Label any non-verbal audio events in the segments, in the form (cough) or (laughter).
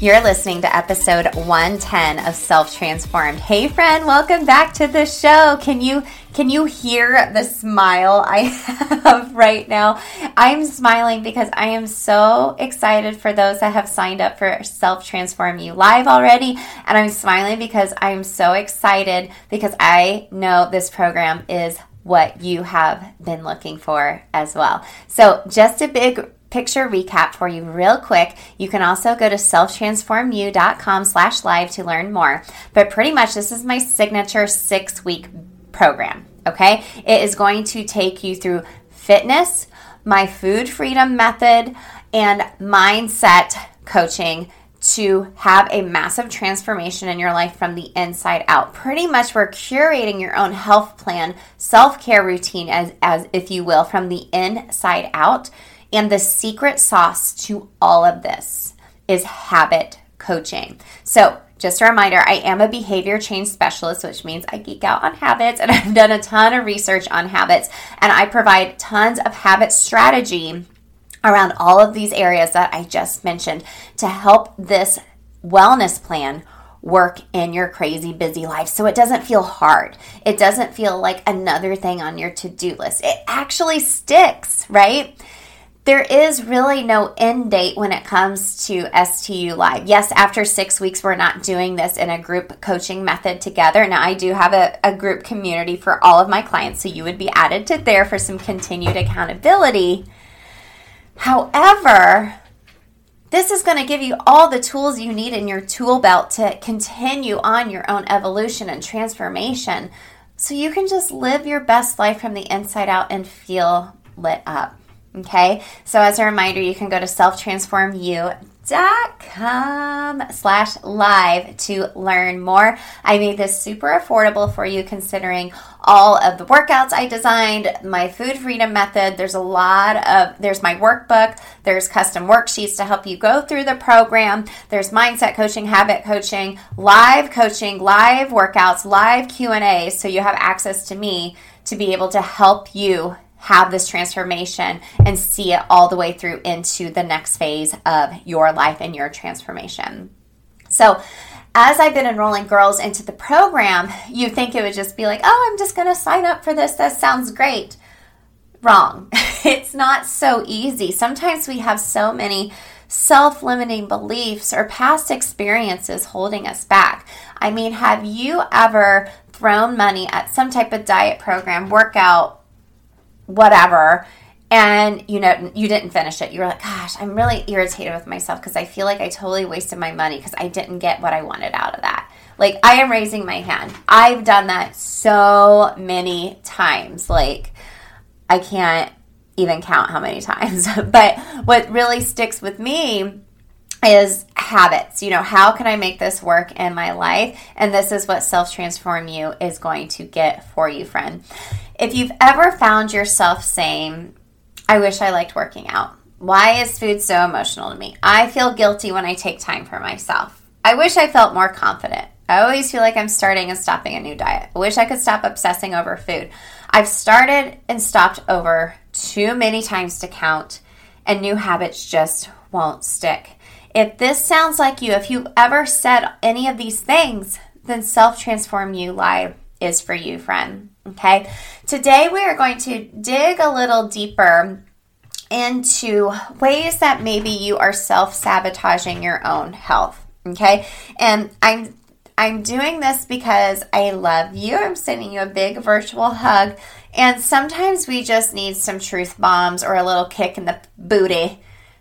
You're listening to episode 110 of Self Transformed. Hey friend, welcome back to the show. Can you can you hear the smile I (laughs) have right now? I'm smiling because I am so excited for those that have signed up for Self Transform U Live already. And I'm smiling because I'm so excited because I know this program is what you have been looking for as well. So, just a big picture recap for you real quick. You can also go to selftransformu.com slash live to learn more. But pretty much this is my signature six week program. Okay. It is going to take you through fitness, my food freedom method, and mindset coaching to have a massive transformation in your life from the inside out. Pretty much we're curating your own health plan, self-care routine as as if you will from the inside out and the secret sauce to all of this is habit coaching. So, just a reminder, I am a behavior change specialist, which means I geek out on habits and (laughs) I've done a ton of research on habits and I provide tons of habit strategy around all of these areas that I just mentioned to help this wellness plan work in your crazy busy life so it doesn't feel hard. It doesn't feel like another thing on your to do list. It actually sticks, right? There is really no end date when it comes to STU Live. Yes, after six weeks, we're not doing this in a group coaching method together. Now, I do have a, a group community for all of my clients, so you would be added to there for some continued accountability. However, this is going to give you all the tools you need in your tool belt to continue on your own evolution and transformation so you can just live your best life from the inside out and feel lit up. Okay, so as a reminder, you can go to selftransformu com slash live to learn more. I made this super affordable for you considering all of the workouts I designed, my food freedom method. There's a lot of, there's my workbook, there's custom worksheets to help you go through the program. There's mindset coaching, habit coaching, live coaching, live workouts, live Q&A. So you have access to me to be able to help you have this transformation and see it all the way through into the next phase of your life and your transformation. So, as I've been enrolling girls into the program, you think it would just be like, oh, I'm just going to sign up for this. That sounds great. Wrong. (laughs) it's not so easy. Sometimes we have so many self limiting beliefs or past experiences holding us back. I mean, have you ever thrown money at some type of diet program, workout, whatever. And you know you didn't finish it. You were like gosh i'm really irritated with myself because i feel like i totally wasted my money because i didn't get what i wanted out of that. Like i am raising my hand. I've done that so many times. Like i can't even count how many times. (laughs) But what really sticks with me is habits. You know, how can I make this work in my life? And this is what Self Transform U is going to get for you, friend. If you've ever found yourself saying, I wish I liked working out. Why is food so emotional to me? I feel guilty when I take time for myself. I wish I felt more confident. I always feel like I'm starting and stopping a new diet. I wish I could stop obsessing over food. I've started and stopped over too many times to count, and new habits just won't stick. If this sounds like you, if you've ever said any of these things, then Self Transform U Live is for you, friend. Okay, today we are going to dig a little deeper into ways that maybe you are self sabotaging your own health. Okay, and I'm I'm doing this because I love you. I'm sending you a big virtual hug. And sometimes we just need some truth bombs or a little kick in the booty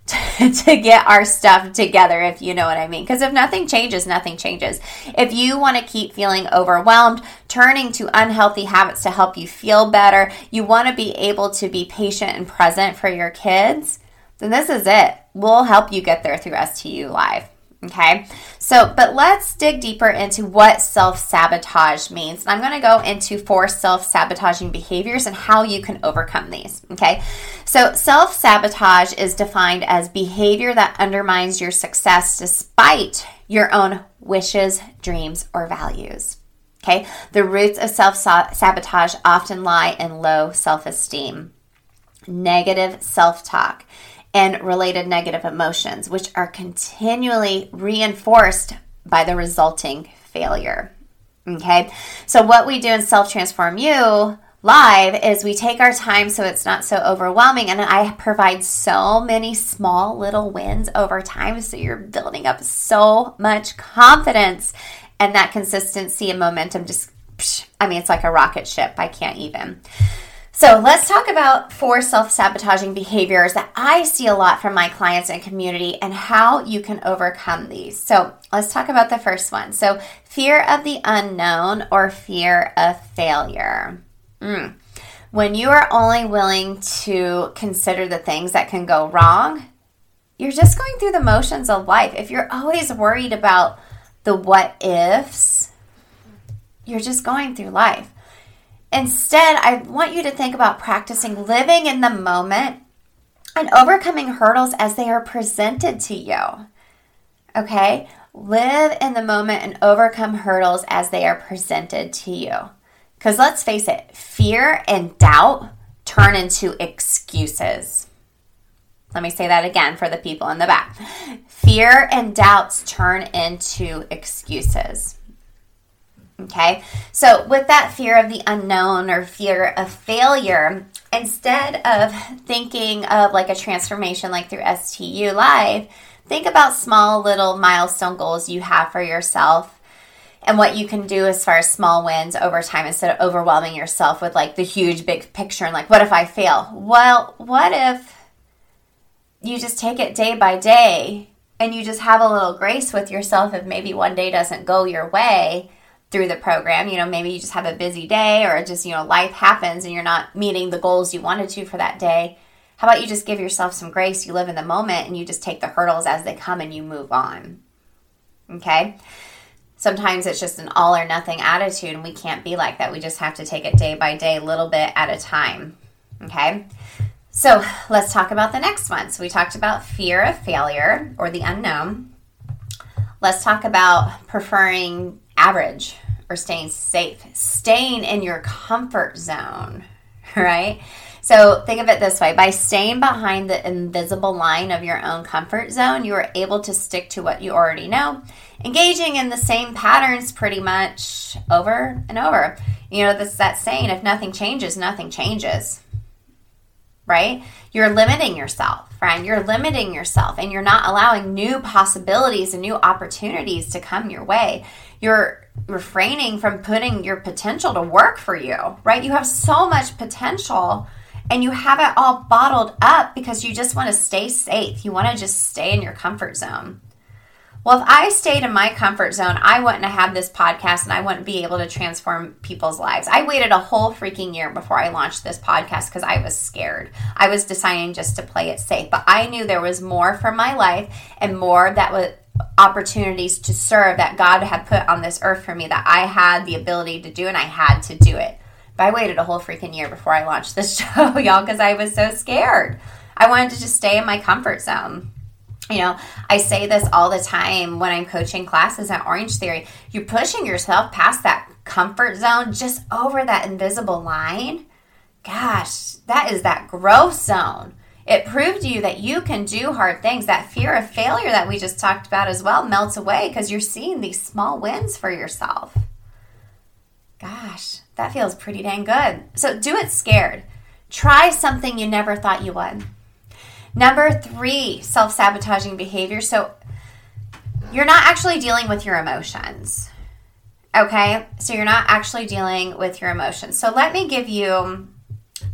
(laughs) to, get our stuff together, if you know what I mean. Because if nothing changes, nothing changes. If you want to keep feeling overwhelmed, turning to unhealthy habits to help you feel better, you want to be able to be patient and present for your kids, then this is it. We'll help you get there through STU Live. Okay, so but let's dig deeper into what self sabotage means. And I'm going to go into four self sabotaging behaviors and how you can overcome these. Okay, so self sabotage is defined as behavior that undermines your success despite your own wishes, dreams, or values. Okay, the roots of self sabotage often lie in low self esteem, negative self talk and related negative emotions, which are continually reinforced by the resulting failure. Okay, so what we do in Self Transform U live is we take our time so it's not so overwhelming, and I provide so many small little wins over time so you're building up so much confidence and that consistency and momentum just, I mean, it's like a rocket ship. I can't even. So let's talk about four self sabotaging behaviors that I see a lot from my clients and community and how you can overcome these. So let's talk about the first one. So, fear of the unknown or fear of failure. Mm. When you are only willing to consider the things that can go wrong, you're just going through the motions of life. If you're always worried about the what ifs, you're just going through life. Instead, I want you to think about practicing living in the moment and overcoming hurdles as they are presented to you. Okay? Live in the moment and overcome hurdles as they are presented to you. Because let's face it, fear and doubt turn into excuses. Let me say that again for the people in the back. Fear and doubts turn into excuses. Okay, so with that fear of the unknown or fear of failure, instead of thinking of like a transformation like through STU Live, think about small little milestone goals you have for yourself and what you can do as far as small wins over time instead of overwhelming yourself with like the huge big picture and like, what if I fail? Well, what if you just take it day by day and you just have a little grace with yourself if maybe one day doesn't go your way? Through the program. You know, maybe you just have a busy day or just, you know, life happens and you're not meeting the goals you wanted to for that day. How about you just give yourself some grace? You live in the moment and you just take the hurdles as they come and you move on. Okay? Sometimes it's just an all or nothing attitude, and we can't be like that. We just have to take it day by day, little bit at a time. Okay? So let's talk about the next one. So we talked about fear of failure or the unknown. Let's talk about preferring average or staying safe, staying in your comfort zone, (laughs) right? So think of it this way by staying behind the invisible line of your own comfort zone, you are able to stick to what you already know, engaging in the same patterns pretty much over and over. You know, that's that saying if nothing changes, nothing changes. Right? You're limiting yourself, friend. You're limiting yourself and you're not allowing new possibilities and new opportunities to come your way. You're refraining from putting your potential to work for you, right? You have so much potential and you have it all bottled up because you just want to stay safe. You want to just stay in your comfort zone. Well, if I stayed in my comfort zone, I wouldn't have this podcast and I wouldn't be able to transform people's lives. I waited a whole freaking year before I launched this podcast because I was scared. I was deciding just to play it safe, but I knew there was more for my life and more that was opportunities to serve that God had put on this earth for me that I had the ability to do and I had to do it. But I waited a whole freaking year before I launched this (laughs) show, y'all, because I was so scared. I wanted to just stay in my comfort zone. You know, I say this all the time when I'm coaching classes at Orange Theory. You're pushing yourself past that comfort zone, just over that invisible line. Gosh, that is that growth zone. It proved to you that you can do hard things. That fear of failure that we just talked about as well melts away because you're seeing these small wins for yourself. Gosh, that feels pretty dang good. So do it scared. Try something you never thought you would. Number three, self sabotaging behavior. So you're not actually dealing with your emotions. Okay? So you're not actually dealing with your emotions. So let me give you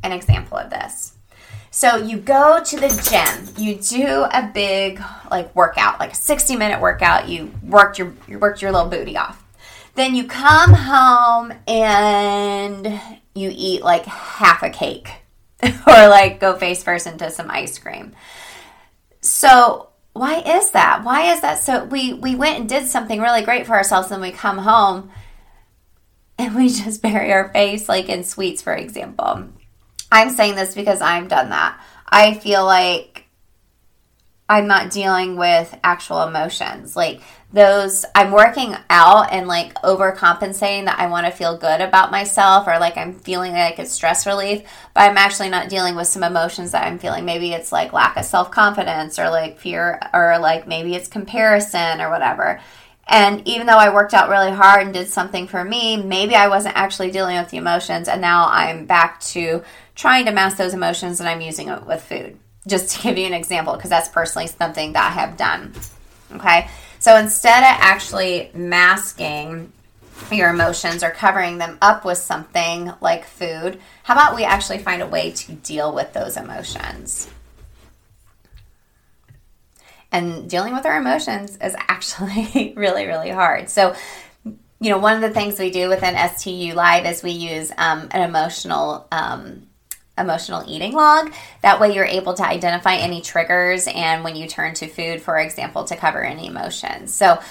an example of this. So you go to the gym, you do a big like workout, like a 60 minute workout, you worked your you worked your little booty off. Then you come home and you eat like half a cake (laughs) or like go face first into some ice cream. So, why is that? Why is that so we we went and did something really great for ourselves and we come home and we just (laughs) bury our face like in sweets for example. I'm saying this because I've done that. I feel like I'm not dealing with actual emotions. Like those I'm working out and like overcompensating that I want to feel good about myself or like I'm feeling like it's stress relief, but I'm actually not dealing with some emotions that I'm feeling. Maybe it's like lack of self confidence or like fear or like maybe it's comparison or whatever. And even though I worked out really hard and did something for me, maybe I wasn't actually dealing with the emotions. And now I'm back to trying to mask those emotions and I'm using it with food. Just to give you an example, because that's personally something that I have done. Okay. So instead of actually masking your emotions or covering them up with something like food, how about we actually find a way to deal with those emotions? And dealing with our emotions is actually (laughs) really, really hard. So, you know, one of the things we do within STU Live is we use um, an emotional um, emotional eating log. That way, you're able to identify any triggers and when you turn to food, for example, to cover any emotions. So,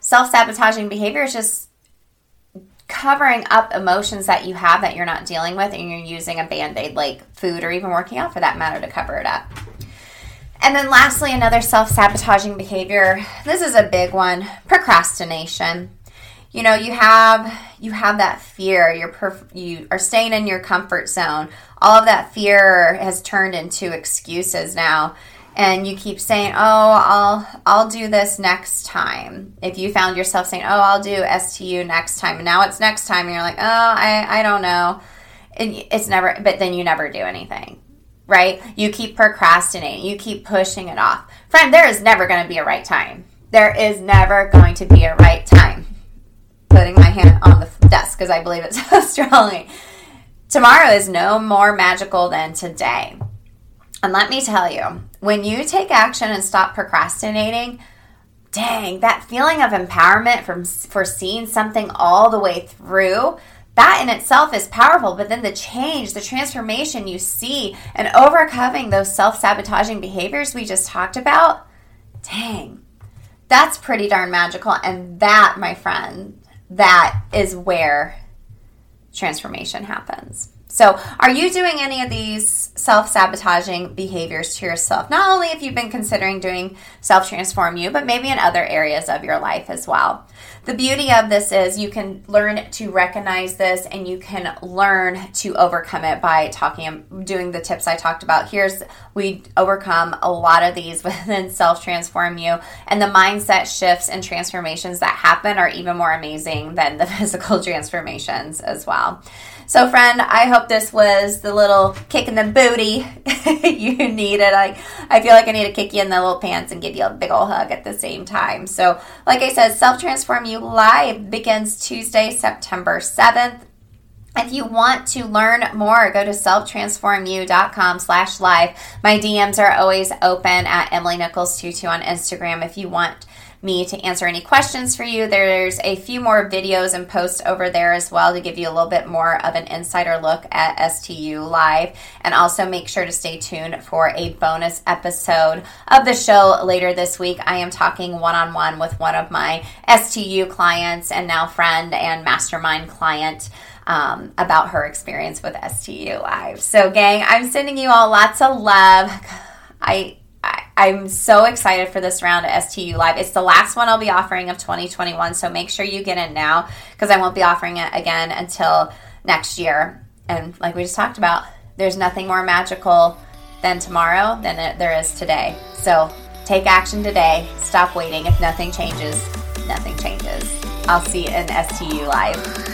self sabotaging behavior is just covering up emotions that you have that you're not dealing with and you're using a band aid like food or even working out for that matter to cover it up. And then, lastly, another self sabotaging behavior. This is a big one. Procrastination. You know you have you have that fear. You're perf- you are staying in your comfort zone. All of that fear has turned into excuses now. And you keep saying oh i'll i'll do this next time. If you found yourself saying oh i'll do stu next time and now it's next time and you're like oh i i don't know. And it's never but then you never do anything right? You keep procrastinating. You keep pushing it off. Friend there is never going to be a right time. There is never going to be a right time. Putting my hand on the desk because I believe it (laughs) so strongly. Tomorrow is no more magical than today. And let me tell you, when you take action and stop procrastinating, dang, that feeling of empowerment from for seeing something all the way through, that in itself is powerful, but then the change, the transformation you see, and overcoming those self sabotaging behaviors we just talked about, dang, that's pretty darn magical. And that, my friend, that is where transformation happens. So, are you doing any of these self sabotaging behaviors to yourself? Not only if you've been considering doing self transform U, but maybe in other areas of your life as well. The beauty of this is you can learn to recognize this and you can learn to overcome it by talking, doing the tips I talked about. Here's, we overcome a lot of these (laughs) within self transform U, and the mindset shifts and transformations that happen are even more amazing than the (laughs) physical transformations as well. So, friend, I hope this was the little kick in the booty (laughs) you needed. I, I feel like I need to kick you in the little pants and give you a big old hug at the same time. So, like I said, Self Transform U Live begins Tuesday, September 7th. If you want to learn more, go to selftransformu.com slash live. My DMs are always open at Emily Nichols 22 on Instagram if you want me to answer any questions for you. There's a few more videos and posts over there as well to give you a little bit more of an insider look at STU Live. And also make sure to stay tuned for a bonus episode of the show later this week. I am talking one on one with one of my STU clients and now friend and mastermind client. Um, about her experience with STU Live. So, gang, I'm sending you all lots of love. I I'm so excited for this round at STU Live. It's the last one I'll be offering of 2021, so make sure you get in now because I won't be offering it again until next year. And like we just talked about, there's nothing more magical than tomorrow than there is today. So take action today. Stop waiting. If nothing changes, nothing changes. I'll see you in STU Live.